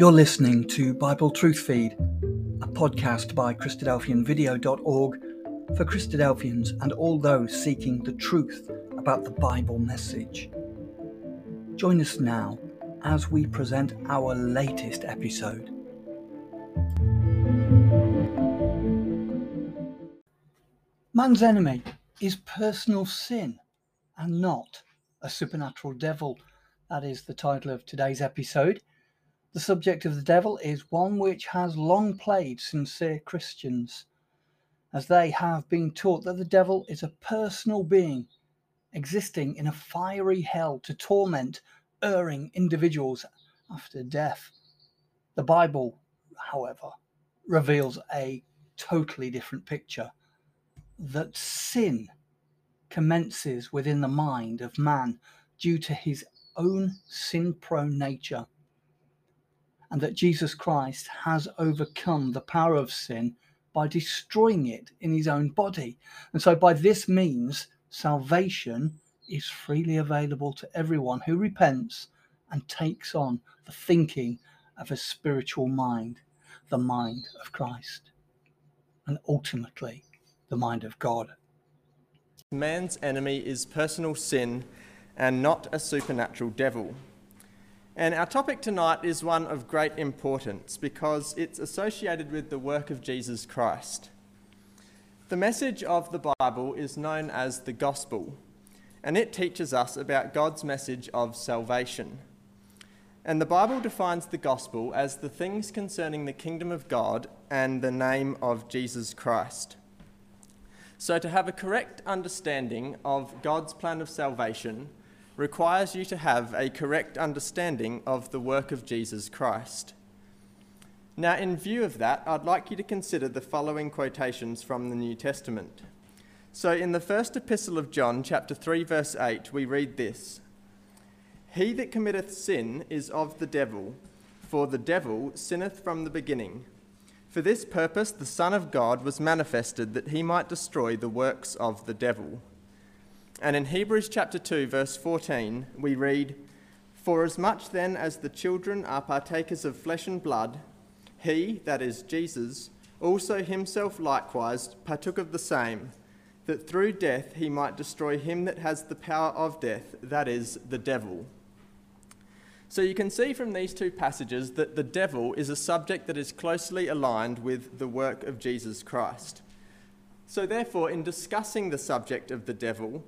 You're listening to Bible Truth Feed, a podcast by Christadelphianvideo.org for Christadelphians and all those seeking the truth about the Bible message. Join us now as we present our latest episode. Man's enemy is personal sin and not a supernatural devil. That is the title of today's episode. The subject of the devil is one which has long plagued sincere Christians, as they have been taught that the devil is a personal being existing in a fiery hell to torment erring individuals after death. The Bible, however, reveals a totally different picture that sin commences within the mind of man due to his own sin prone nature and that Jesus Christ has overcome the power of sin by destroying it in his own body. And so, by this means, salvation is freely available to everyone who repents and takes on the thinking of a spiritual mind, the mind of Christ, and ultimately the mind of God. Man's enemy is personal sin and not a supernatural devil. And our topic tonight is one of great importance because it's associated with the work of Jesus Christ. The message of the Bible is known as the gospel, and it teaches us about God's message of salvation. And the Bible defines the gospel as the things concerning the kingdom of God and the name of Jesus Christ. So, to have a correct understanding of God's plan of salvation, requires you to have a correct understanding of the work of Jesus Christ. Now, in view of that, I'd like you to consider the following quotations from the New Testament. So, in the first epistle of John, chapter 3, verse 8, we read this He that committeth sin is of the devil, for the devil sinneth from the beginning. For this purpose the Son of God was manifested that he might destroy the works of the devil. And in Hebrews chapter 2, verse 14, we read, For as much then as the children are partakers of flesh and blood, he, that is Jesus, also himself likewise partook of the same, that through death he might destroy him that has the power of death, that is, the devil. So you can see from these two passages that the devil is a subject that is closely aligned with the work of Jesus Christ. So, therefore, in discussing the subject of the devil,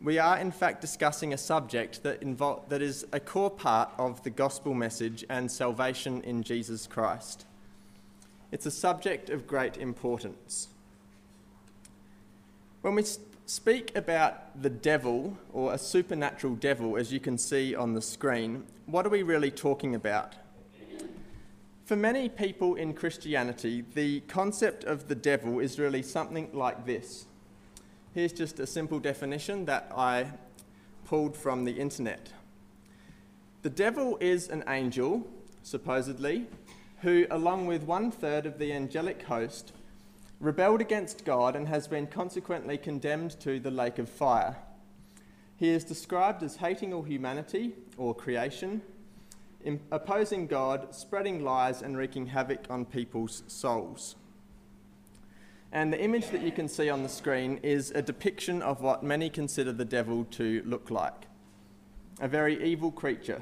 we are in fact discussing a subject that, that is a core part of the gospel message and salvation in Jesus Christ. It's a subject of great importance. When we speak about the devil, or a supernatural devil, as you can see on the screen, what are we really talking about? For many people in Christianity, the concept of the devil is really something like this Here's just a simple definition that I pulled from the internet. The devil is an angel, supposedly, who, along with one third of the angelic host, rebelled against God and has been consequently condemned to the lake of fire. He is described as hating all humanity or creation, opposing God, spreading lies, and wreaking havoc on people's souls. And the image that you can see on the screen is a depiction of what many consider the devil to look like a very evil creature.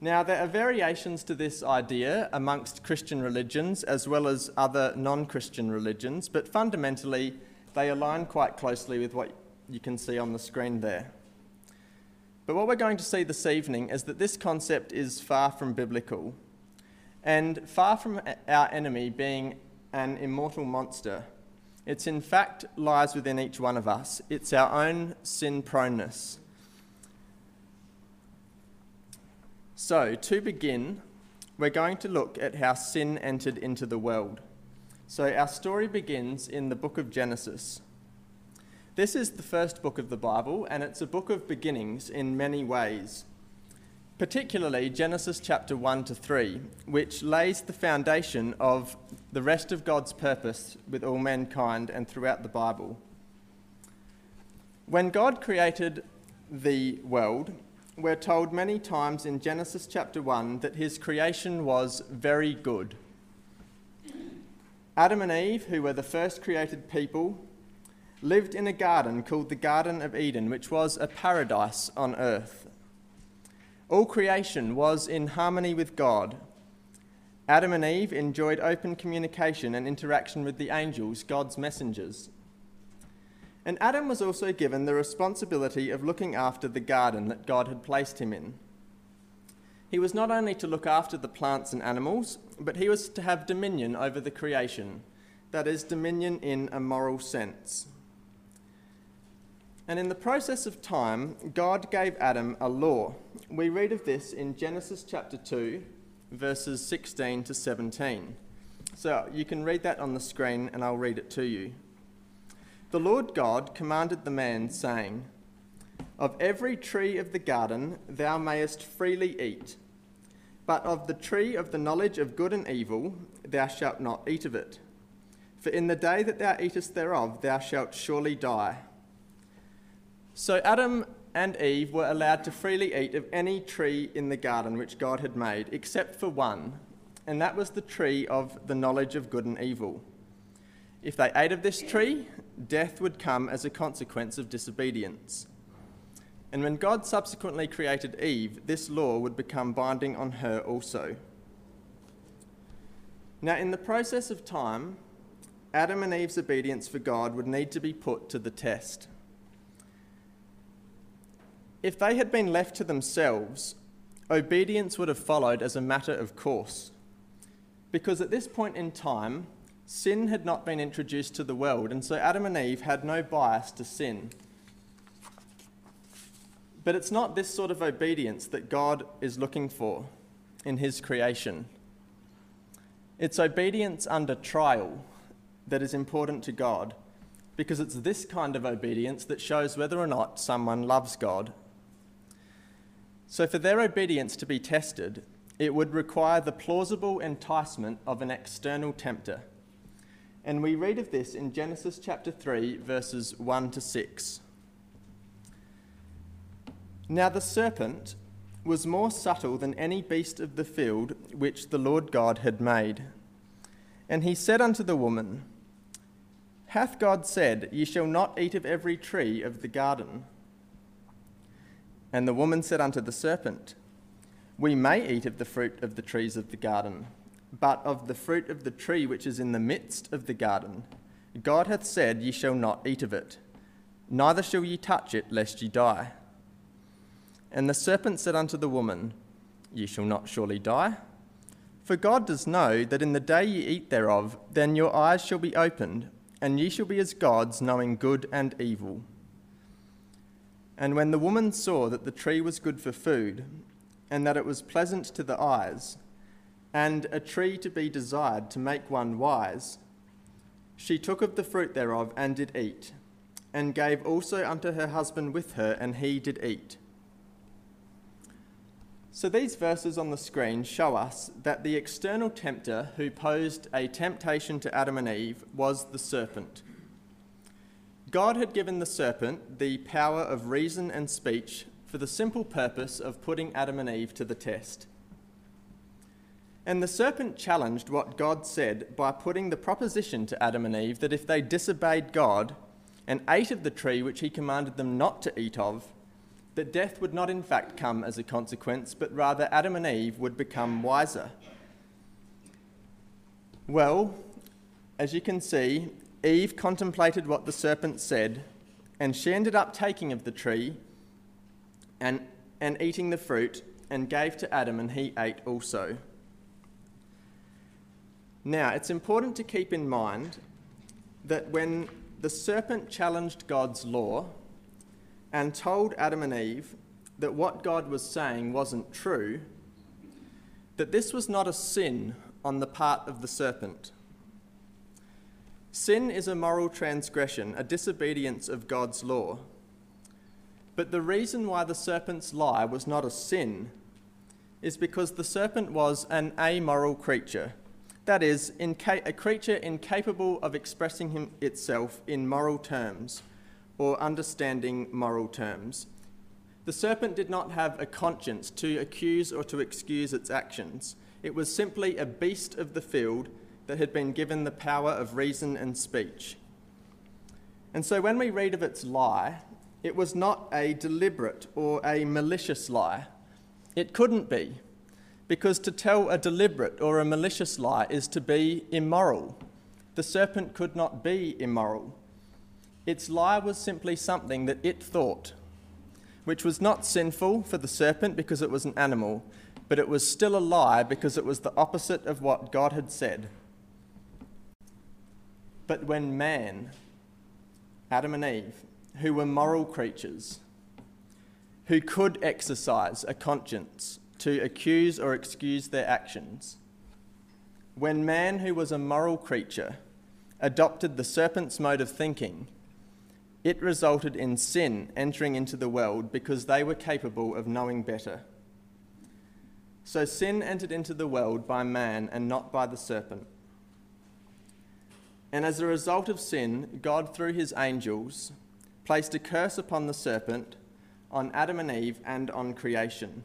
Now, there are variations to this idea amongst Christian religions as well as other non Christian religions, but fundamentally, they align quite closely with what you can see on the screen there. But what we're going to see this evening is that this concept is far from biblical and far from our enemy being an immortal monster. It's in fact lies within each one of us. It's our own sin proneness. So, to begin, we're going to look at how sin entered into the world. So, our story begins in the book of Genesis. This is the first book of the Bible, and it's a book of beginnings in many ways particularly Genesis chapter 1 to 3, which lays the foundation of the rest of God's purpose with all mankind and throughout the Bible. When God created the world, we're told many times in Genesis chapter 1 that his creation was very good. Adam and Eve, who were the first created people, lived in a garden called the Garden of Eden, which was a paradise on earth. All creation was in harmony with God. Adam and Eve enjoyed open communication and interaction with the angels, God's messengers. And Adam was also given the responsibility of looking after the garden that God had placed him in. He was not only to look after the plants and animals, but he was to have dominion over the creation, that is, dominion in a moral sense. And in the process of time, God gave Adam a law. We read of this in Genesis chapter 2, verses 16 to 17. So you can read that on the screen and I'll read it to you. The Lord God commanded the man, saying, Of every tree of the garden thou mayest freely eat, but of the tree of the knowledge of good and evil thou shalt not eat of it. For in the day that thou eatest thereof thou shalt surely die. So Adam and Eve were allowed to freely eat of any tree in the garden which God had made, except for one, and that was the tree of the knowledge of good and evil. If they ate of this tree, death would come as a consequence of disobedience. And when God subsequently created Eve, this law would become binding on her also. Now, in the process of time, Adam and Eve's obedience for God would need to be put to the test. If they had been left to themselves, obedience would have followed as a matter of course. Because at this point in time, sin had not been introduced to the world, and so Adam and Eve had no bias to sin. But it's not this sort of obedience that God is looking for in His creation. It's obedience under trial that is important to God, because it's this kind of obedience that shows whether or not someone loves God so, for their obedience to be tested, it would require the plausible enticement of an external tempter. And we read of this in Genesis chapter 3, verses 1 to 6. Now the serpent was more subtle than any beast of the field which the Lord God had made. And he said unto the woman, Hath God said, Ye shall not eat of every tree of the garden? And the woman said unto the serpent, We may eat of the fruit of the trees of the garden, but of the fruit of the tree which is in the midst of the garden, God hath said, Ye shall not eat of it, neither shall ye touch it, lest ye die. And the serpent said unto the woman, Ye shall not surely die. For God does know that in the day ye eat thereof, then your eyes shall be opened, and ye shall be as gods, knowing good and evil. And when the woman saw that the tree was good for food, and that it was pleasant to the eyes, and a tree to be desired to make one wise, she took of the fruit thereof and did eat, and gave also unto her husband with her, and he did eat. So these verses on the screen show us that the external tempter who posed a temptation to Adam and Eve was the serpent. God had given the serpent the power of reason and speech for the simple purpose of putting Adam and Eve to the test. And the serpent challenged what God said by putting the proposition to Adam and Eve that if they disobeyed God and ate of the tree which he commanded them not to eat of, that death would not in fact come as a consequence, but rather Adam and Eve would become wiser. Well, as you can see, Eve contemplated what the serpent said, and she ended up taking of the tree and, and eating the fruit, and gave to Adam, and he ate also. Now, it's important to keep in mind that when the serpent challenged God's law and told Adam and Eve that what God was saying wasn't true, that this was not a sin on the part of the serpent. Sin is a moral transgression, a disobedience of God's law. But the reason why the serpent's lie was not a sin is because the serpent was an amoral creature. That is, inca- a creature incapable of expressing him, itself in moral terms or understanding moral terms. The serpent did not have a conscience to accuse or to excuse its actions. It was simply a beast of the field that had been given the power of reason and speech. And so when we read of its lie, it was not a deliberate or a malicious lie. It couldn't be, because to tell a deliberate or a malicious lie is to be immoral. The serpent could not be immoral. Its lie was simply something that it thought, which was not sinful for the serpent because it was an animal, but it was still a lie because it was the opposite of what God had said. But when man, Adam and Eve, who were moral creatures, who could exercise a conscience to accuse or excuse their actions, when man, who was a moral creature, adopted the serpent's mode of thinking, it resulted in sin entering into the world because they were capable of knowing better. So sin entered into the world by man and not by the serpent. And as a result of sin, God, through his angels, placed a curse upon the serpent, on Adam and Eve, and on creation.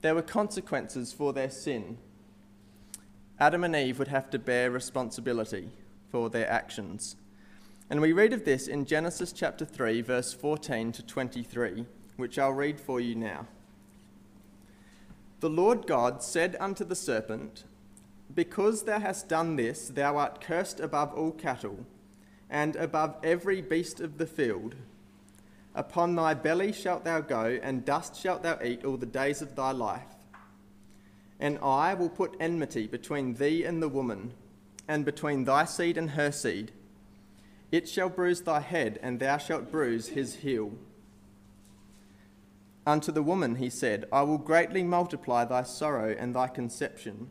There were consequences for their sin. Adam and Eve would have to bear responsibility for their actions. And we read of this in Genesis chapter 3, verse 14 to 23, which I'll read for you now. The Lord God said unto the serpent, Because thou hast done this, thou art cursed above all cattle, and above every beast of the field. Upon thy belly shalt thou go, and dust shalt thou eat all the days of thy life. And I will put enmity between thee and the woman, and between thy seed and her seed it shall bruise thy head, and thou shalt bruise his heel. Unto the woman he said, I will greatly multiply thy sorrow and thy conception.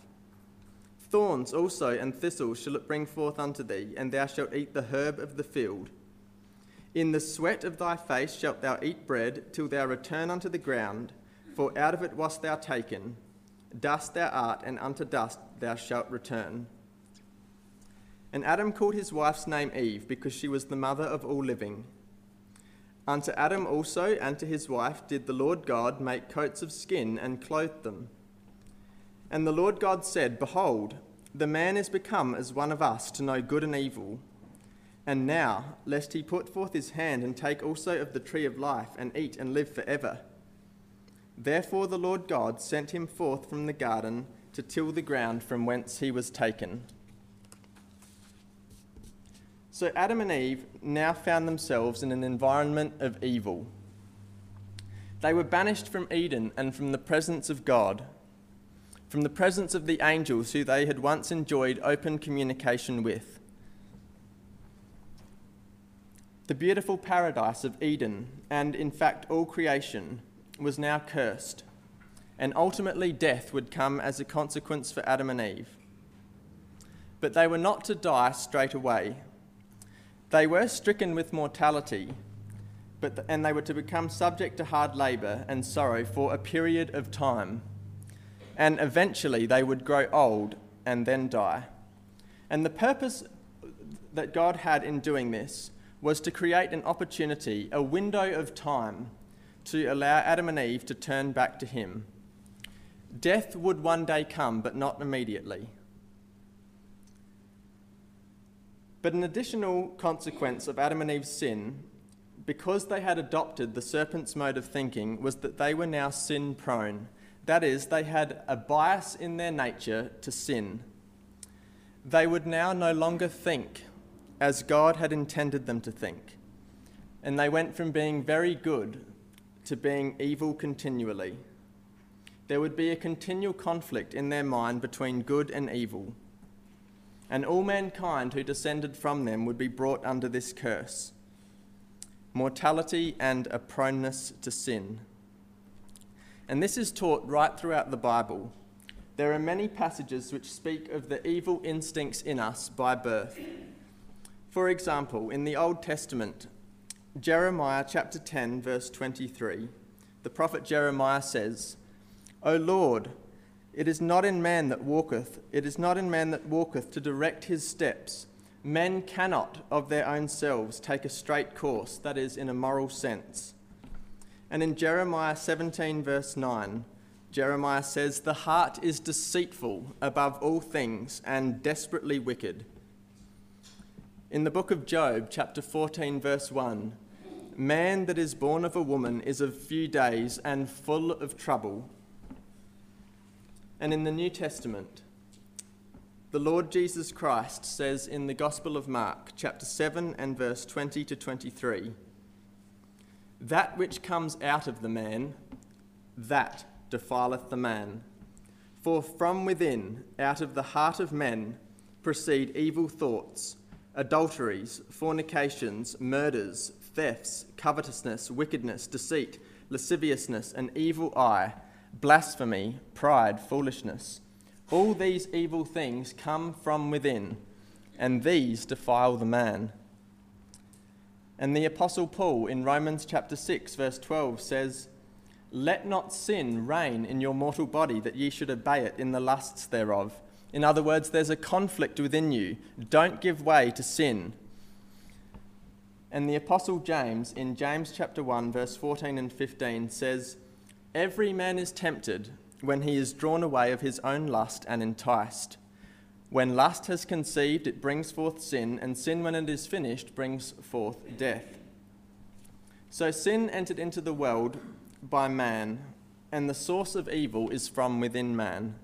Thorns also and thistles shall it bring forth unto thee, and thou shalt eat the herb of the field. In the sweat of thy face shalt thou eat bread, till thou return unto the ground, for out of it wast thou taken. Dust thou art, and unto dust thou shalt return. And Adam called his wife's name Eve, because she was the mother of all living. Unto Adam also and to his wife did the Lord God make coats of skin and clothe them. And the Lord God said, Behold, the man is become as one of us to know good and evil. And now, lest he put forth his hand and take also of the tree of life and eat and live for ever. Therefore the Lord God sent him forth from the garden to till the ground from whence he was taken. So Adam and Eve now found themselves in an environment of evil. They were banished from Eden and from the presence of God, from the presence of the angels who they had once enjoyed open communication with. The beautiful paradise of Eden, and in fact all creation, was now cursed, and ultimately death would come as a consequence for Adam and Eve. But they were not to die straight away they were stricken with mortality, but and they were to become subject to hard labour and sorrow for a period of time. And eventually they would grow old and then die. And the purpose that God had in doing this was to create an opportunity, a window of time, to allow Adam and Eve to turn back to Him. Death would one day come, but not immediately. But an additional consequence of Adam and Eve's sin, because they had adopted the serpent's mode of thinking, was that they were now sin prone. That is, they had a bias in their nature to sin. They would now no longer think as God had intended them to think. And they went from being very good to being evil continually. There would be a continual conflict in their mind between good and evil and all mankind who descended from them would be brought under this curse mortality and a proneness to sin. And this is taught right throughout the Bible. there are many passages which speak of the evil instincts in us by birth. For example, in the Old Testament, Jeremiah chapter 10, verse 23, the prophet Jeremiah says, O Lord, it is not in man that walketh, it is not in man that walketh to direct his steps. Men cannot of their own selves take a straight course, that is, in a moral sense. And in Jeremiah 17, verse 9, Jeremiah says, The heart is deceitful above all things and desperately wicked. In the book of Job, chapter 14, verse 1, Man that is born of a woman is of few days and full of trouble. And in the New Testament, the Lord Jesus Christ says in the Gospel of Mark, chapter 7 and verse 20 to 23 That which comes out of the man, that defileth the man. For from within, out of the heart of men, proceed evil thoughts, adulteries, fornications, murders, thefts, covetousness, wickedness, deceit, lasciviousness, an evil eye, blasphemy, pride, foolishness. All these evil things come from within, and these defile the man. And the Apostle Paul in Romans chapter 6, verse 12 says, Let not sin reign in your mortal body, that ye should obey it in the lusts thereof. In other words, there's a conflict within you. Don't give way to sin. And the Apostle James in James chapter 1, verse 14 and 15 says, Every man is tempted when he is drawn away of his own lust and enticed. When lust has conceived, it brings forth sin, and sin, when it is finished, brings forth death. So sin entered into the world by man, and the source of evil is from within man.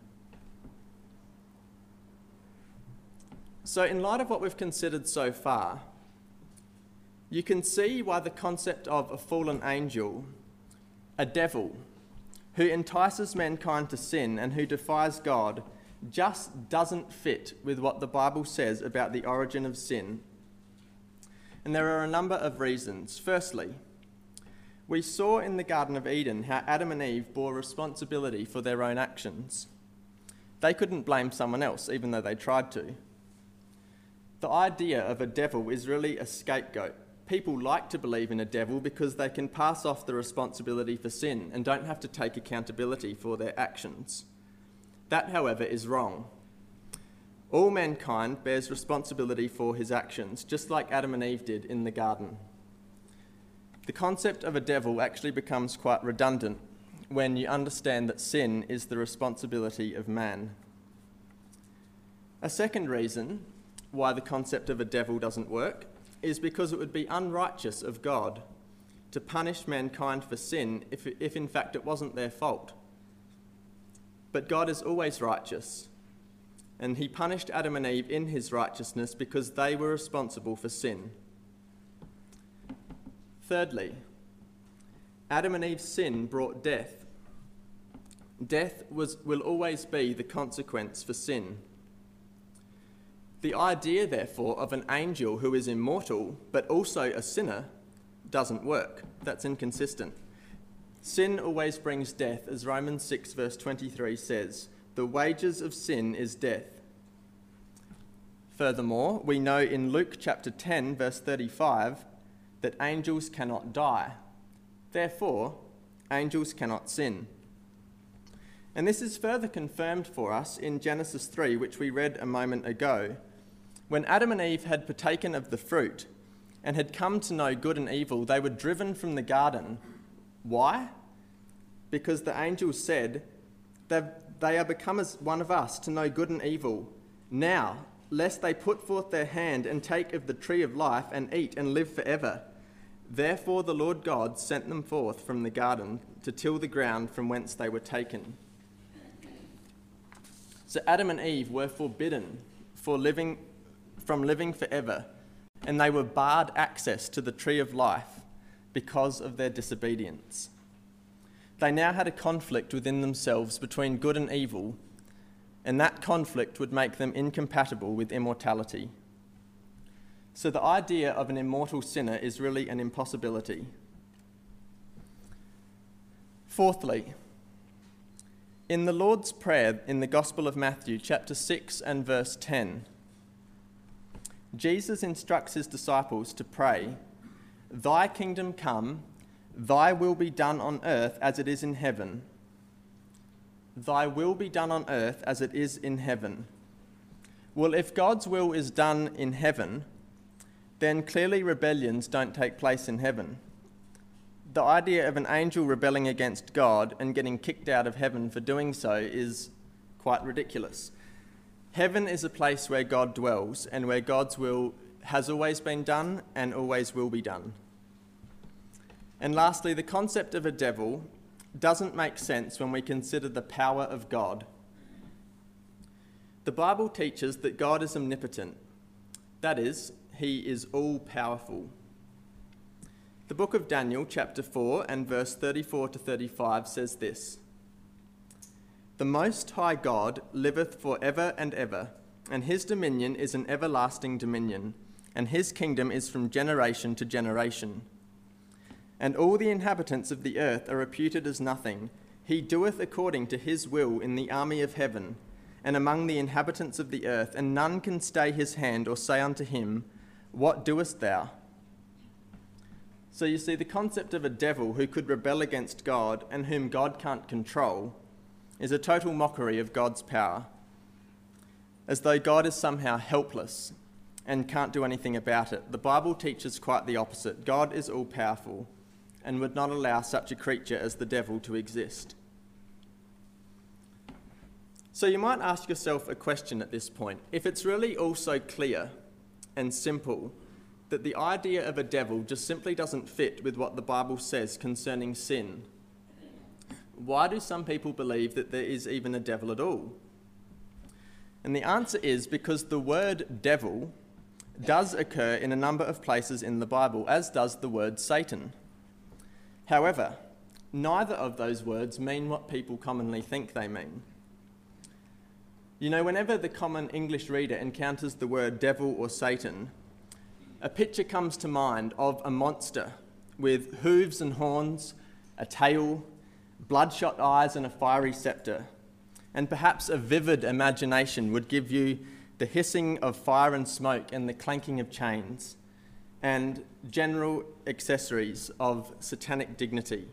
So, in light of what we've considered so far, you can see why the concept of a fallen angel, a devil, who entices mankind to sin and who defies God just doesn't fit with what the Bible says about the origin of sin. And there are a number of reasons. Firstly, we saw in the Garden of Eden how Adam and Eve bore responsibility for their own actions. They couldn't blame someone else, even though they tried to. The idea of a devil is really a scapegoat people like to believe in a devil because they can pass off the responsibility for sin and don't have to take accountability for their actions. That, however, is wrong. All mankind bears responsibility for his actions, just like Adam and Eve did in the garden. The concept of a devil actually becomes quite redundant when you understand that sin is the responsibility of man. A second reason why the concept of a devil doesn't work is because it would be unrighteous of God to punish mankind for sin if, if in fact it wasn't their fault. But God is always righteous, and He punished Adam and Eve in His righteousness because they were responsible for sin. Thirdly, Adam and Eve's sin brought death. Death was, will always be the consequence for sin. The idea, therefore, of an angel who is immortal but also a sinner doesn't work. That's inconsistent. Sin always brings death, as Romans 6, verse 23 says the wages of sin is death. Furthermore, we know in Luke chapter 10, verse 35, that angels cannot die. Therefore, angels cannot sin. And this is further confirmed for us in Genesis 3, which we read a moment ago, when Adam and Eve had partaken of the fruit and had come to know good and evil, they were driven from the garden. Why? Because the angel said, They are become as one of us to know good and evil. Now, lest they put forth their hand and take of the tree of life and eat and live forever. Therefore, the Lord God sent them forth from the garden to till the ground from whence they were taken. So, Adam and Eve were forbidden for living from living forever, and they were barred access to the tree of life because of their disobedience. They now had a conflict within themselves between good and evil, and that conflict would make them incompatible with immortality. So the idea of an immortal sinner is really an impossibility. Fourthly, In the Lord's Prayer in the Gospel of Matthew, chapter 6 and verse 10, Jesus instructs his disciples to pray, Thy kingdom come, thy will be done on earth as it is in heaven. Thy will be done on earth as it is in heaven. Well, if God's will is done in heaven, then clearly rebellions don't take place in heaven. The idea of an angel rebelling against God and getting kicked out of heaven for doing so is quite ridiculous. Heaven is a place where God dwells and where God's will has always been done and always will be done. And lastly, the concept of a devil doesn't make sense when we consider the power of God. The Bible teaches that God is omnipotent, that is, he is all powerful. The book of Daniel, chapter 4, and verse 34 to 35 says this The Most High God liveth for ever and ever, and his dominion is an everlasting dominion, and his kingdom is from generation to generation. And all the inhabitants of the earth are reputed as nothing. He doeth according to his will in the army of heaven, and among the inhabitants of the earth, and none can stay his hand or say unto him, what doest thou? So you see, the concept of a devil who could rebel against God and whom God can't control is a total mockery of God's power, as though God is somehow helpless and can't do anything about it. The Bible teaches quite the opposite God is all powerful and would not allow such a creature as the devil to exist. So you might ask yourself a question at this point. If it's really all so clear and simple that the idea of a devil just simply doesn't fit with what the Bible says concerning sin. Why do some people believe that there is even a devil at all? And the answer is because the word devil does occur in a number of places in the Bible, as does the word Satan. However, neither of those words mean what people commonly think they mean. You know, whenever the common English reader encounters the word devil or Satan, a picture comes to mind of a monster with hooves and horns, a tail, bloodshot eyes, and a fiery scepter. And perhaps a vivid imagination would give you the hissing of fire and smoke and the clanking of chains, and general accessories of satanic dignity.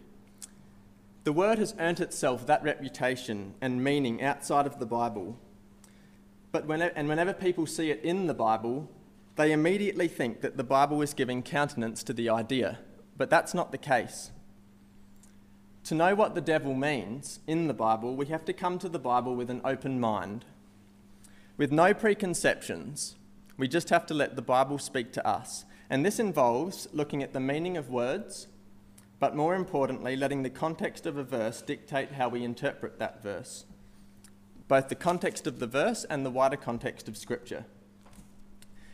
The word has earned itself that reputation and meaning outside of the Bible but whenever, and whenever people see it in the Bible, they immediately think that the Bible is giving countenance to the idea. But that's not the case. To know what the devil means in the Bible, we have to come to the Bible with an open mind, with no preconceptions. We just have to let the Bible speak to us. And this involves looking at the meaning of words, but more importantly, letting the context of a verse dictate how we interpret that verse both the context of the verse and the wider context of Scripture.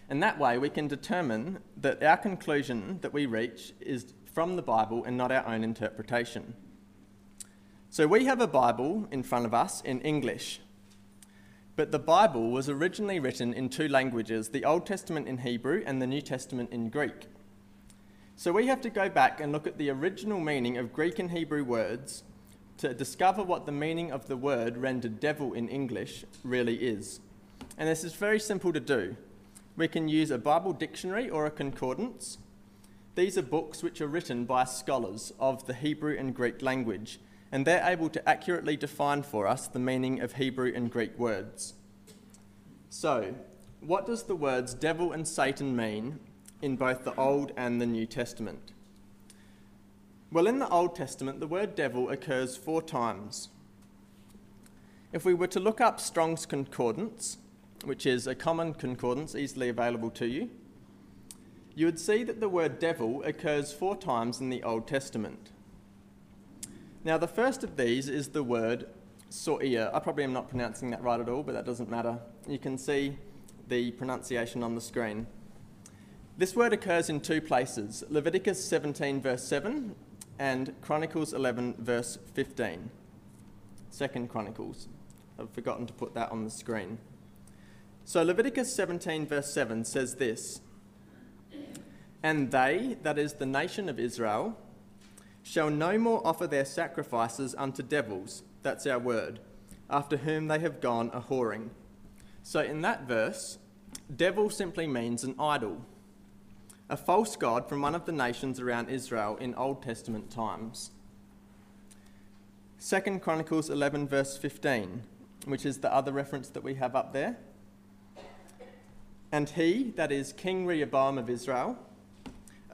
And that way, we can determine that our conclusion that we reach is from the Bible and not our own interpretation. So, we have a Bible in front of us in English. But the Bible was originally written in two languages the Old Testament in Hebrew and the New Testament in Greek. So, we have to go back and look at the original meaning of Greek and Hebrew words to discover what the meaning of the word rendered devil in English really is. And this is very simple to do. We can use a Bible dictionary or a concordance. These are books which are written by scholars of the Hebrew and Greek language, and they're able to accurately define for us the meaning of Hebrew and Greek words. So, what does the words devil and Satan mean in both the Old and the New Testament? Well, in the Old Testament, the word devil occurs four times. If we were to look up Strong's Concordance, which is a common concordance easily available to you, you would see that the word devil occurs four times in the Old Testament. Now, the first of these is the word soia. I probably am not pronouncing that right at all, but that doesn't matter. You can see the pronunciation on the screen. This word occurs in two places Leviticus 17, verse 7, and Chronicles 11, verse 15. Second Chronicles. I've forgotten to put that on the screen. So Leviticus 17, verse 7 says this And they, that is the nation of Israel, shall no more offer their sacrifices unto devils, that's our word, after whom they have gone a whoring. So in that verse, devil simply means an idol, a false god from one of the nations around Israel in Old Testament times. 2 Chronicles 11, verse 15, which is the other reference that we have up there. And he, that is King Rehoboam of Israel,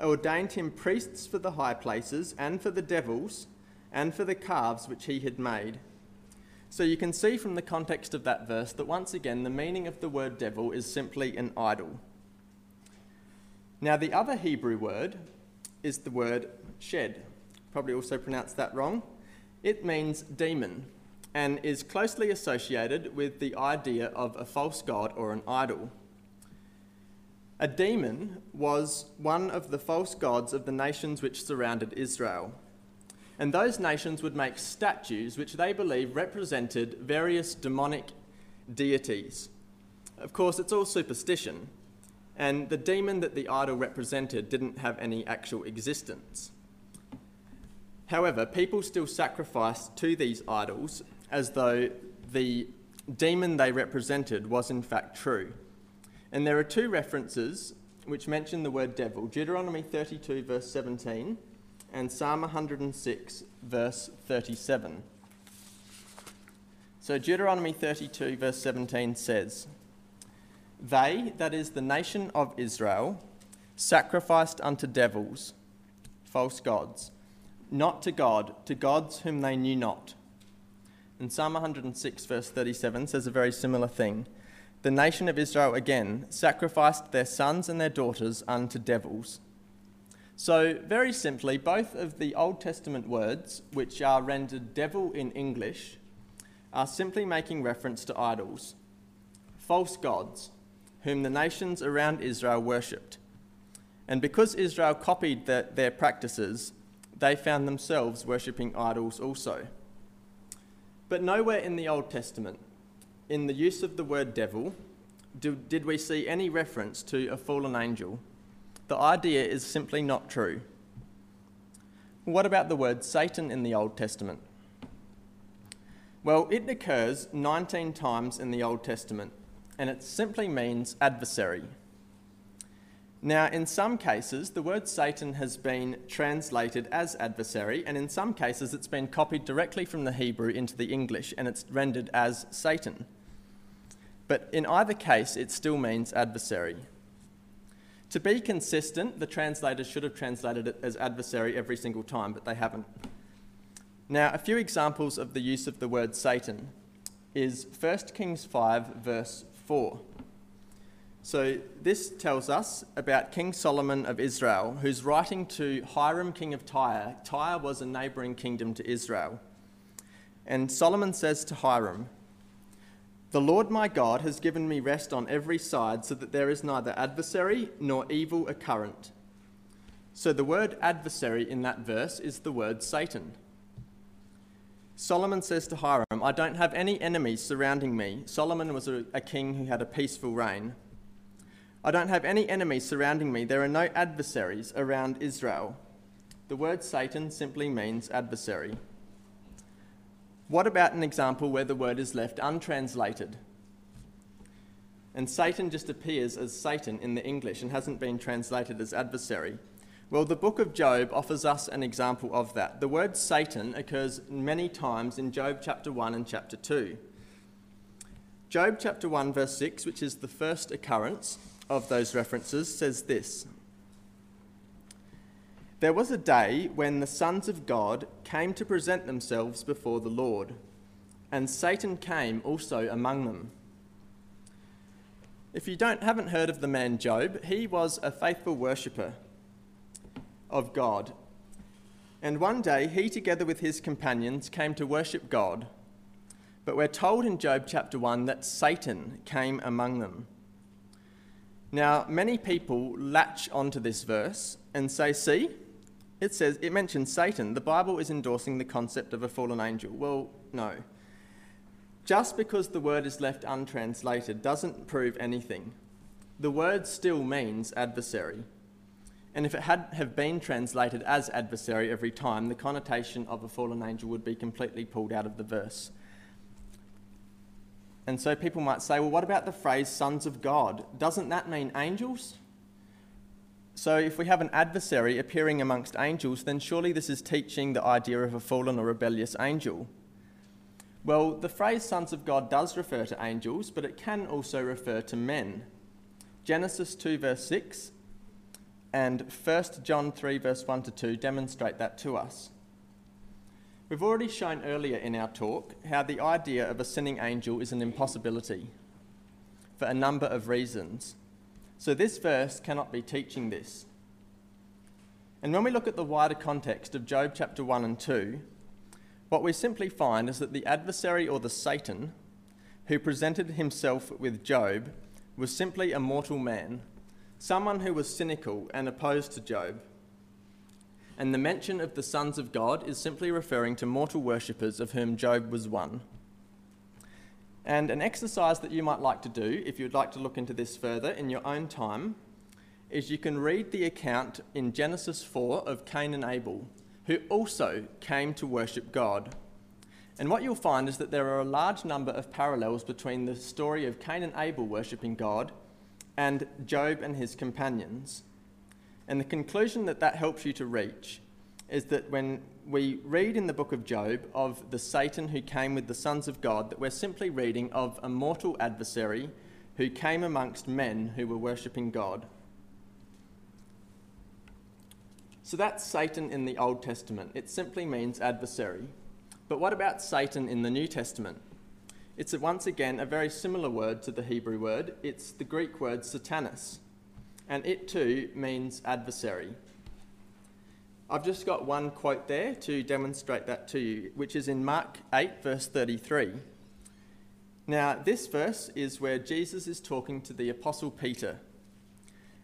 ordained him priests for the high places and for the devils and for the calves which he had made. So you can see from the context of that verse that once again the meaning of the word devil is simply an idol. Now, the other Hebrew word is the word shed. Probably also pronounced that wrong. It means demon and is closely associated with the idea of a false god or an idol. A demon was one of the false gods of the nations which surrounded Israel. And those nations would make statues which they believed represented various demonic deities. Of course, it's all superstition, and the demon that the idol represented didn't have any actual existence. However, people still sacrificed to these idols as though the demon they represented was in fact true. And there are two references which mention the word devil Deuteronomy 32, verse 17, and Psalm 106, verse 37. So Deuteronomy 32, verse 17 says, They, that is the nation of Israel, sacrificed unto devils, false gods, not to God, to gods whom they knew not. And Psalm 106, verse 37 says a very similar thing the nation of Israel again sacrificed their sons and their daughters unto devils. So, very simply, both of the Old Testament words, which are rendered devil in English, are simply making reference to idols, false gods, whom the nations around Israel worshipped. And because Israel copied the, their practices, they found themselves worshipping idols also. But nowhere in the Old Testament in the use of the word devil, do, did we see any reference to a fallen angel? The idea is simply not true. What about the word Satan in the Old Testament? Well, it occurs 19 times in the Old Testament, and it simply means adversary. Now, in some cases, the word Satan has been translated as adversary, and in some cases, it's been copied directly from the Hebrew into the English and it's rendered as Satan. But in either case, it still means adversary. To be consistent, the translators should have translated it as adversary every single time, but they haven't. Now, a few examples of the use of the word Satan is 1 Kings 5, verse 4. So, this tells us about King Solomon of Israel, who's writing to Hiram, king of Tyre. Tyre was a neighbouring kingdom to Israel. And Solomon says to Hiram, the Lord my God has given me rest on every side, so that there is neither adversary nor evil occurrent. So the word adversary in that verse is the word Satan. Solomon says to Hiram, I don't have any enemies surrounding me. Solomon was a, a, king who had a peaceful reign. I don't have any enemies surrounding me. There are no adversaries around Israel. The word Satan simply means adversary. What about an example where the word is left untranslated? And Satan just appears as Satan in the English and hasn't been translated as adversary. Well, the book of Job offers us an example of that. The word Satan occurs many times in Job chapter 1 and chapter 2. Job chapter 1, verse 6, which is the first occurrence of those references, says this there was a day when the sons of God came to present themselves before the Lord, and Satan came also among them. If you don't, haven't heard of the man Job, he was a faithful worshipper of God. And one day he, together with his companions, came to worship God. But we're told in Job chapter 1 that Satan came among them. Now, many people latch onto this verse and say, See, it says, it mentions Satan. The Bible is endorsing the concept of a fallen angel. Well, no. Just because the word is left untranslated doesn't prove anything. The word still means adversary. And if it had have been translated as adversary every time, the connotation of a fallen angel would be completely pulled out of the verse. And so people might say, well, what about the phrase sons of God? Doesn't that mean angels? So if we have an adversary appearing amongst angels, then surely this is teaching the idea of a fallen or rebellious angel. Well, the phrase sons of God does refer to angels, but it can also refer to men. Genesis 2, verse 6, and 1 John 3, verse 1 to 2 demonstrate that to us. We've already shown earlier in our talk how the idea of a sinning angel is an impossibility for a number of reasons. So, this verse cannot be teaching this. And when we look at the wider context of Job chapter 1 and 2, what we simply find is that the adversary or the Satan who presented himself with Job was simply a mortal man, someone who was cynical and opposed to Job and the mention of the sons of God is simply referring to mortal worshippers of whom Job was one. And an exercise that you might like to do, if you'd like to look into this further in your own time, is you can read the account in Genesis 4 of Cain and Abel, who also came to worship God. And what you'll find is that there are a large number of parallels between the story of Cain and Abel worshipping God and Job and his companions. And the conclusion that that helps you to reach is that when we read in the book of Job of the Satan who came with the sons of God, that we're simply reading of a mortal adversary who came amongst men who were worshipping God. So that's Satan in the Old Testament. It simply means adversary. But what about Satan in the New Testament? It's once again a very similar word to the Hebrew word. It's the Greek word satanas and it too means adversary. I've just got one quote there to demonstrate that to you, which is in Mark 8, verse 33. Now, this verse is where Jesus is talking to the Apostle Peter.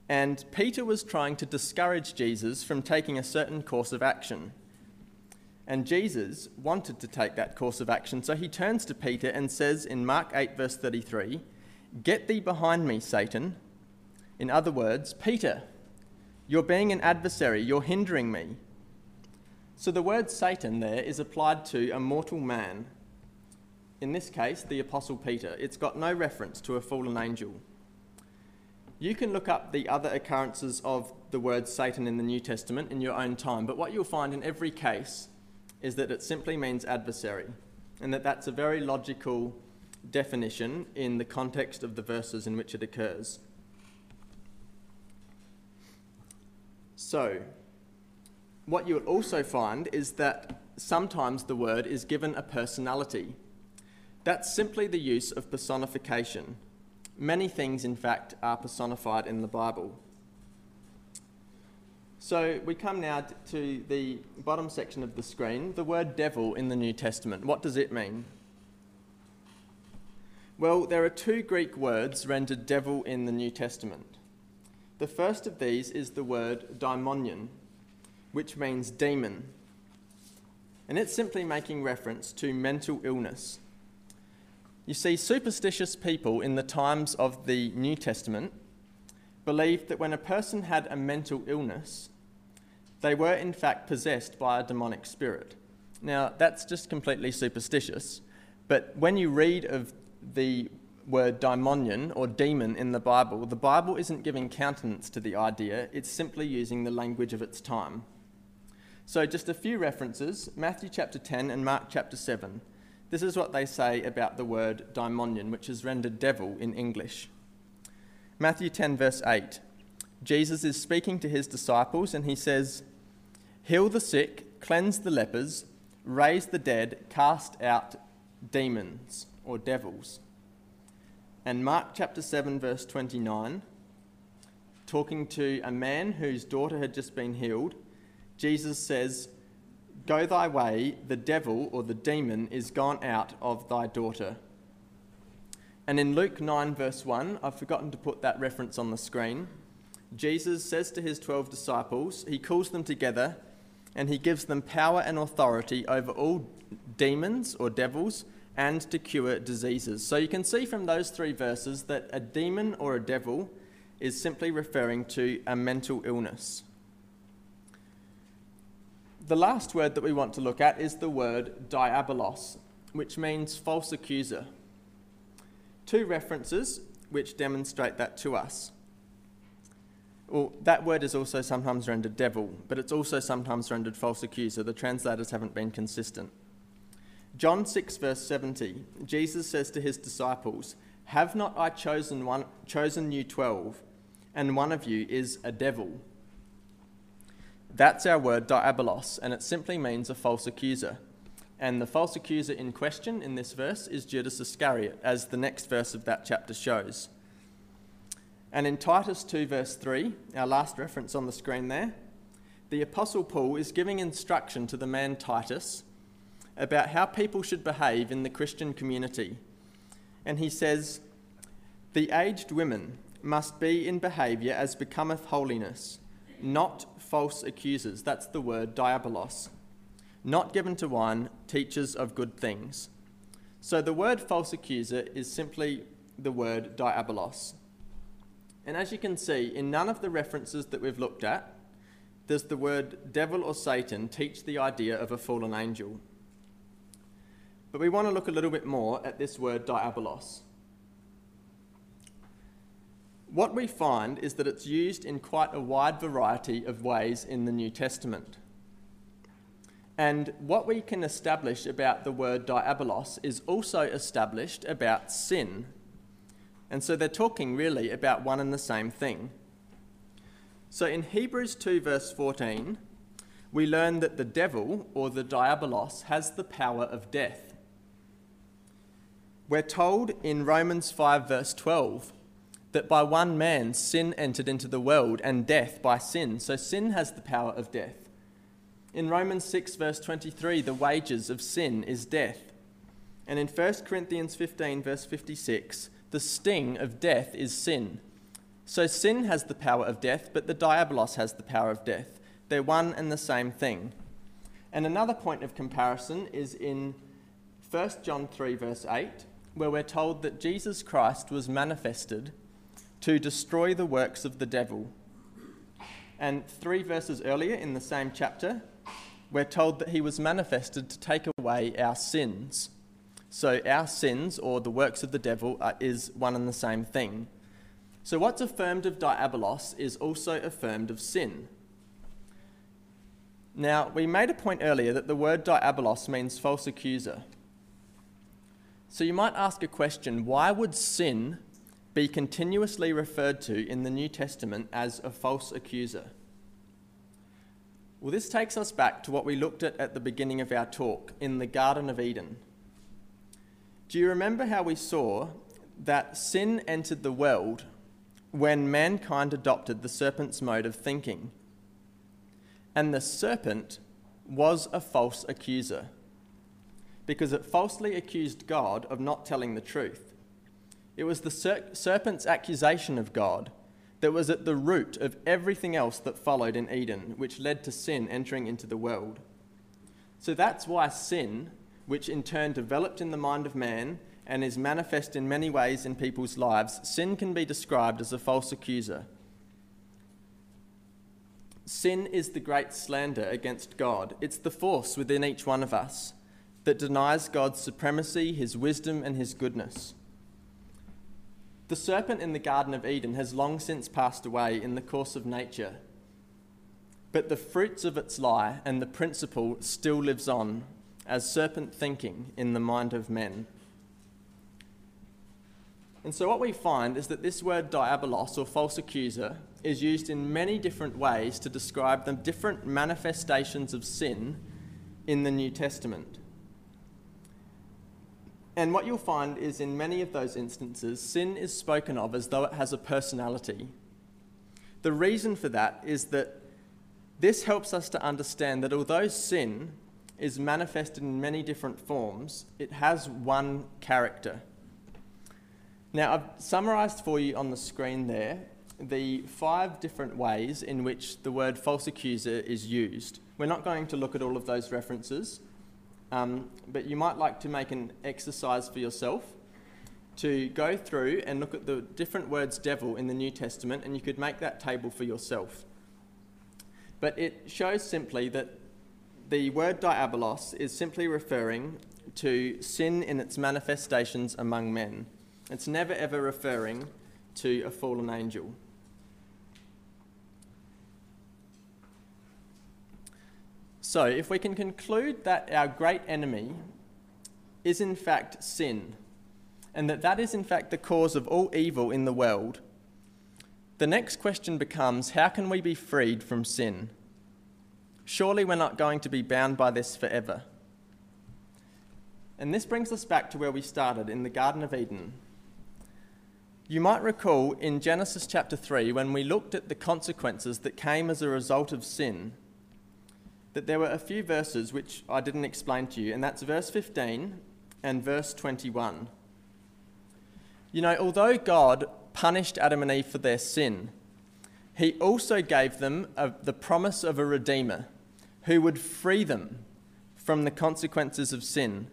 And Peter was trying to discourage Jesus from taking a certain course of action. And Jesus wanted to take that course of action, so he turns to Peter and says in Mark 8, verse 33, Get thee behind me, Satan. In other words, Peter, you're being an adversary, you're hindering me. So the word Satan there is applied to a mortal man. In this case, the Apostle Peter. It's got no reference to a fallen angel. You can look up the other occurrences of the word Satan in the New Testament in your own time, but what you'll find in every case is that it simply means adversary, and that that's a very logical definition in the context of the verses in which it occurs. So, what you will also find is that sometimes the word is given a personality. That's simply the use of personification. Many things, in fact, are personified in the Bible. So we come now to the bottom section of the screen the word devil in the New Testament. What does it mean? Well, there are two Greek words rendered devil in the New Testament. The first of these is the word daimonion, which means demon. And it's simply making reference to mental illness. You see, superstitious people in the times of the New Testament believed that when a person had a mental illness, they were in fact possessed by a demonic spirit. Now, that's just completely superstitious, but when you read of the word daimonion or demon in the Bible, the Bible isn't giving countenance to the idea, it's simply using the language of its time. So, just a few references Matthew chapter 10 and Mark chapter 7. This is what they say about the word daimonion, which is rendered devil in English. Matthew 10, verse 8. Jesus is speaking to his disciples and he says, Heal the sick, cleanse the lepers, raise the dead, cast out demons or devils. And Mark chapter 7, verse 29, talking to a man whose daughter had just been healed, Jesus says, Go thy way, the devil or the demon is gone out of thy daughter. And in Luke 9, verse 1, I've forgotten to put that reference on the screen. Jesus says to his 12 disciples, he calls them together and he gives them power and authority over all demons or devils and to cure diseases. So you can see from those three verses that a demon or a devil is simply referring to a mental illness. The last word that we want to look at is the word diabolos, which means false accuser. two references which demonstrate that to us. Well, that word is also sometimes rendered devil, but it's also sometimes rendered false accuser. The translators haven't been consistent. John 6, verse 70, Jesus says to his disciples, Have not I chosen, one, chosen you twelve, and one of you is a devil? That's our word diabolos, and it simply means a false accuser. And the false accuser in question in this verse is Judas Iscariot, as the next verse of that chapter shows. And in Titus 2, verse 3, our last reference on the screen there, the Apostle Paul is giving instruction to the man Titus about how people should behave in the Christian community. And he says, The aged women must be in behaviour as becometh holiness, not false accusers. That's the word diabolos not given to wine, teachers of good things. So the word false accuser is simply the word diabolos. And as you can see, in none of the references that we've looked at, does the word devil or Satan teach the idea of a fallen angel. But we want to look a little bit more at this word diabolos. What we find is that it's used in quite a wide variety of ways in the New Testament. And what we can establish about the word diabolos is also established about sin. And so they're talking really about one and the same thing. So in Hebrews 2, verse 14, we learn that the devil, or the diabolos, has the power of death. We're told in Romans 5, verse 12, that by one man sin entered into the world, and death by sin. So sin has the power of death. In Romans 6, verse 23, the wages of sin is death. And in 1 Corinthians 15, verse 56, the sting of death is sin. So sin has the power of death, but the diabolos has the power of death. They're one and the same thing. And another point of comparison is in 1 John 3, verse 8, where we're told that Jesus Christ was manifested to destroy the works of the devil. And three verses earlier in the same chapter, we're told that he was manifested to take away our sins. So, our sins, or the works of the devil, are, is one and the same thing. So, what's affirmed of diabolos is also affirmed of sin. Now, we made a point earlier that the word diabolos means false accuser. So, you might ask a question why would sin be continuously referred to in the New Testament as a false accuser? Well, this takes us back to what we looked at at the beginning of our talk in the Garden of Eden. Do you remember how we saw that sin entered the world when mankind adopted the serpent's mode of thinking? And the serpent was a false accuser because it falsely accused God of not telling the truth. It was the ser- serpent's accusation of God that was at the root of everything else that followed in Eden, which led to sin entering into the world. So that's why sin, which in turn developed in the mind of man and is manifest in many ways in people's lives, sin can be described as a false accuser. Sin is the great slander against God. It's the force within each one of us that denies God's supremacy, his wisdom, and his goodness. The serpent in the Garden of Eden has long since passed away in the course of nature, but the fruits of its lie and the principle still lives on as serpent thinking in the mind of men. And so, what we find is that this word diabolos, or false accuser, is used in many different ways to describe the different manifestations of sin in the New Testament. And what you'll find is in many of those instances, sin is spoken of as though it has a personality. The reason for that is that this helps us to understand that although sin is manifested in many different forms, it has one character. Now, I've summarised for you on the screen there the five different ways in which the word false accuser is used. We're not going to look at all of those references. Um, but you might like to make an exercise for yourself to go through and look at the different words devil in the New Testament, and you could make that table for yourself. But it shows simply that the word diabolos is simply referring to sin in its manifestations among men. It's never ever referring to a fallen angel. So, if we can conclude that our great enemy is in fact sin, and that that is in fact the cause of all evil in the world, the next question becomes how can we be freed from sin? Surely we're not going to be bound by this forever. And this brings us back to where we started in the Garden of Eden. You might recall in Genesis chapter 3 when we looked at the consequences that came as a result of sin, that there were a few verses which I didn't explain to you, and that's verse 15 and verse 21. You know, although God punished Adam and Eve for their sin, he also gave them a, the promise of a Redeemer who would free them from the consequences of sin.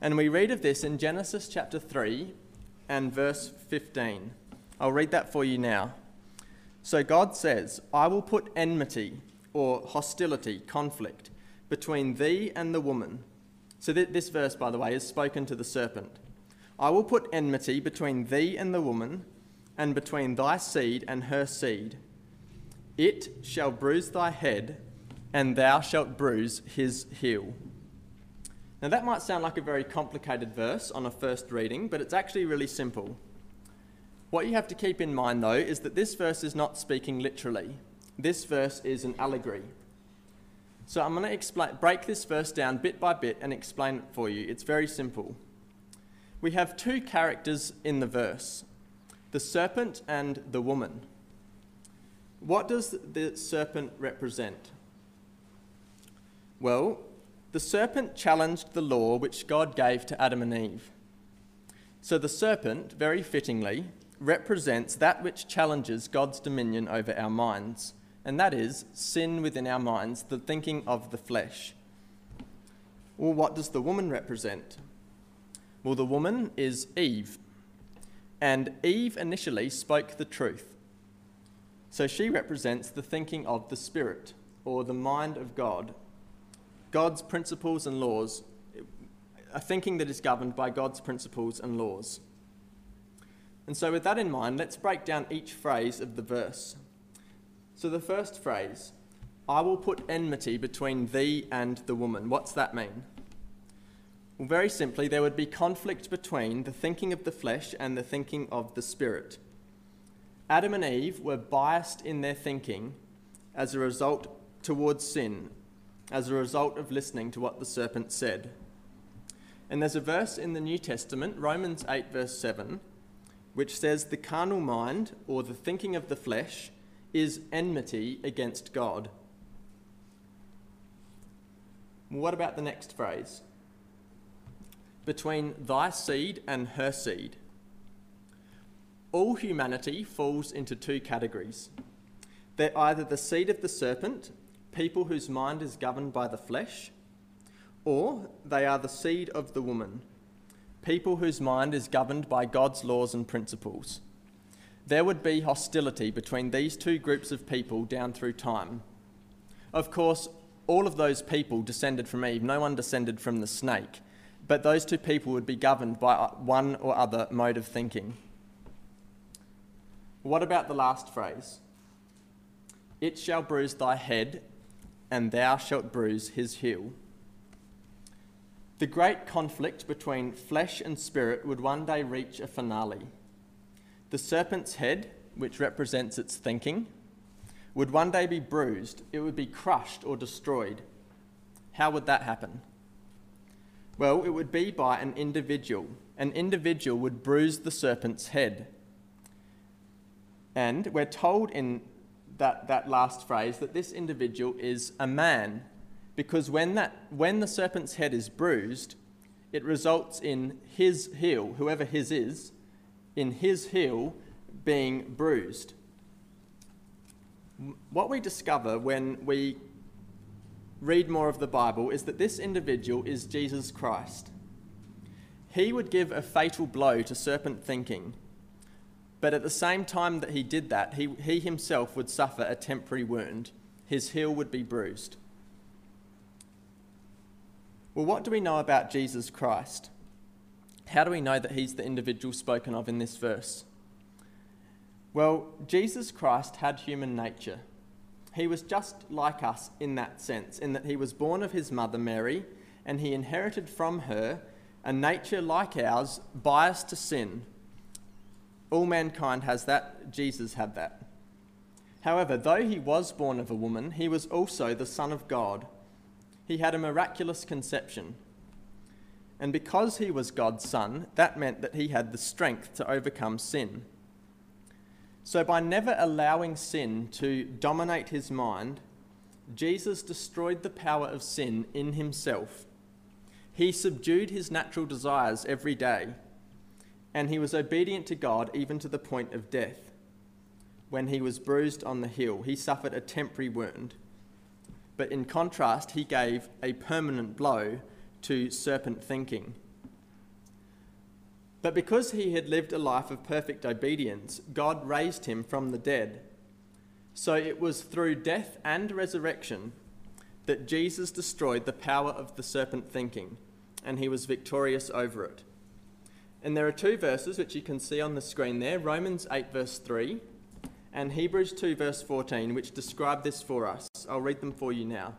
And we read of this in Genesis chapter 3 and verse 15. I'll read that for you now. So God says, I will put enmity or hostility, conflict, between thee and the woman. So th- this verse, by the way, is spoken to the serpent. I will put enmity between thee and the woman, and between thy seed and her seed. It shall bruise thy head, and thou shalt bruise his heel. Now, that might sound like a very complicated verse on a first reading, but it's actually really simple. What you have to keep in mind, though, is that this verse is not speaking literally. This verse is an allegory. So I'm going to explain, break this verse down bit by bit and explain it for you. It's very simple. We have two characters in the verse the serpent and the woman. What does the serpent represent? Well, the serpent challenged the law which God gave to Adam and Eve. So the serpent, very fittingly, represents that which challenges God's dominion over our minds, and that is sin within our minds, the thinking of the flesh. Well, what does the woman represent? Well, the woman is Eve, and Eve initially spoke the truth. So she represents the thinking of the Spirit, or the mind of God, God's principles and laws, a thinking that is governed by God's principles and laws. And so, with that in mind, let's break down each phrase of the verse. So, the first phrase, I will put enmity between thee and the woman. What's that mean? Well, very simply, there would be conflict between the thinking of the flesh and the thinking of the spirit. Adam and Eve were biased in their thinking as a result towards sin as a result of listening to what the serpent said. And there's a verse in the New Testament, Romans 8, verse 7, which says, The carnal mind, or the thinking of the flesh, is enmity against God. What about the next phrase? Between thy seed and her seed. All humanity falls into two categories. They're either the seed of the serpent, people whose mind is governed by the flesh, or they are the seed of the woman, people whose mind is governed by God's laws and principles. There would be hostility between these two groups of people down through time. Of course, all of those people descended from Eve, no one descended from the snake, but those two people would be governed by one or other mode of thinking. What about the last phrase? It shall bruise thy head, and thou shalt bruise his heel. The great conflict between flesh and spirit would one day reach a finale. The serpent's head, which represents its thinking, would one day be bruised, it would be crushed or destroyed. How would that happen? Well, it would be by an individual. An individual would bruise the serpent's head. And we're told in that, that last phrase that this individual is a man because when, that, when the serpent's head is bruised, it results in his heel, whoever his is, in his heel being bruised. What we discover when we read more of the Bible is that this individual is Jesus Christ. He would give a fatal blow to serpent thinking but at the same time that he did that, he, he himself would suffer a temporary wound. His heel would be bruised. Well, what do we know about Jesus Christ? How do we know that he's the individual spoken of in this verse? Well, Jesus Christ had human nature. He was just like us in that sense, in that he was born of his mother Mary, and he inherited from her a nature like ours, biased to sin. All mankind has that, Jesus had that. However, though he was born of a woman, he was also the Son of God. He had a miraculous conception. And because he was God's Son, that meant that he had the strength to overcome sin. So, by never allowing sin to dominate his mind, Jesus destroyed the power of sin in himself. He subdued his natural desires every day, and he was obedient to God even to the point of death. When he was bruised on the heel, he suffered a temporary wound. But in contrast, he gave a permanent blow to serpent thinking. But because he had lived a life of perfect obedience, God raised him from the dead. So it was through death and resurrection that Jesus destroyed the power of the serpent thinking, and he was victorious over it. And there are two verses which you can see on the screen there Romans 8, verse 3, and Hebrews 2, verse 14, which describe this for us. I'll read them for you now.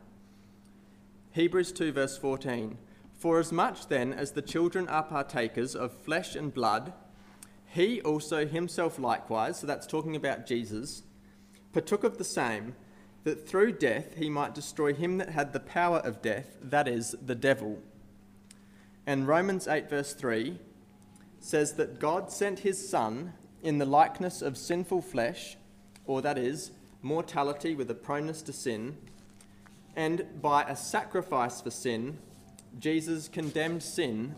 Hebrews 2, verse 14. For as much then as the children are partakers of flesh and blood, he also himself likewise, so that's talking about Jesus, partook of the same, that through death he might destroy him that had the power of death, that is, the devil. And Romans 8, verse 3 says that God sent his Son in the likeness of sinful flesh, or that is, mortality with a proneness to sin, and by a sacrifice for sin, Jesus condemned sin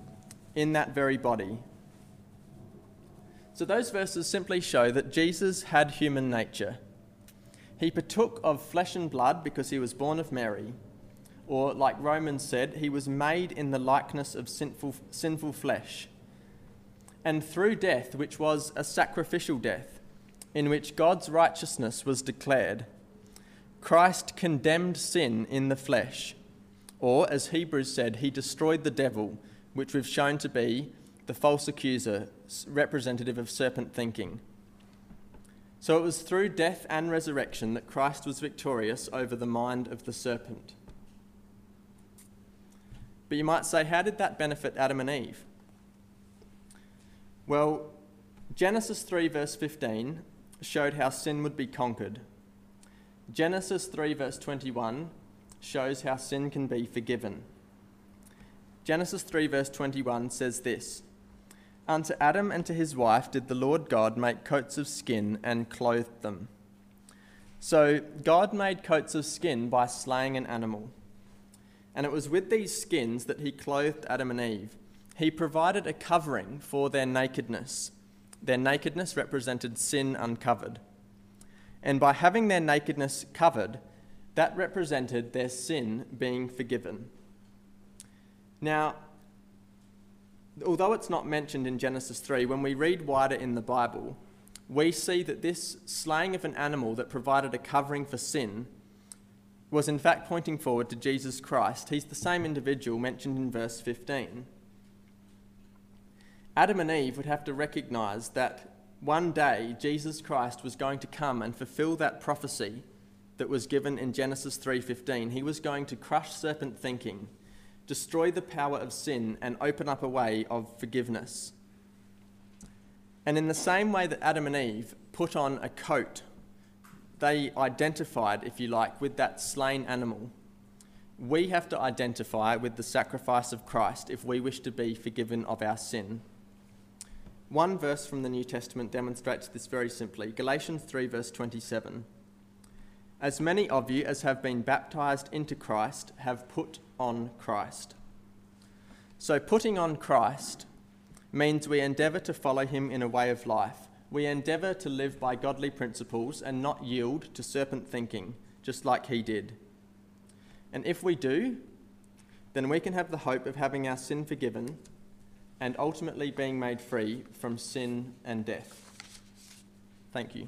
in that very body. So, those verses simply show that Jesus had human nature. He partook of flesh and blood because he was born of Mary, or, like Romans said, he was made in the likeness of sinful, sinful flesh. And through death, which was a sacrificial death, in which God's righteousness was declared, Christ condemned sin in the flesh or, as Hebrews said, he destroyed the devil, which we've shown to be the false accuser, representative of serpent thinking. So it was through death and resurrection that Christ was victorious over the mind of the serpent. But you might say, how did that benefit Adam and Eve? Well, Genesis 3, verse 15, showed how sin would be conquered. Genesis 3, verse 21 shows how sin can be forgiven. Genesis 3, verse 21 says this Unto Adam and to his wife did the Lord God make coats of skin and clothed them. So, God made coats of skin by slaying an animal. And it was with these skins that he clothed Adam and Eve. He provided a covering for their nakedness. Their nakedness represented sin uncovered. And by having their nakedness covered, that represented their sin being forgiven. Now, although it's not mentioned in Genesis 3, when we read wider in the Bible, we see that this slaying of an animal that provided a covering for sin was in fact pointing forward to Jesus Christ. He's the same individual mentioned in verse 15. Adam and Eve would have to recognize that one day Jesus Christ was going to come and fulfill that prophecy that was given in Genesis 3:15. He was going to crush serpent thinking, destroy the power of sin and open up a way of forgiveness. And in the same way that Adam and Eve put on a coat, they identified, if you like, with that slain animal. We have to identify with the sacrifice of Christ if we wish to be forgiven of our sin. One verse from the New Testament demonstrates this very simply Galatians 3, verse 27. As many of you as have been baptized into Christ have put on Christ. So, putting on Christ means we endeavour to follow him in a way of life. We endeavour to live by godly principles and not yield to serpent thinking, just like he did. And if we do, then we can have the hope of having our sin forgiven and ultimately being made free from sin and death. Thank you.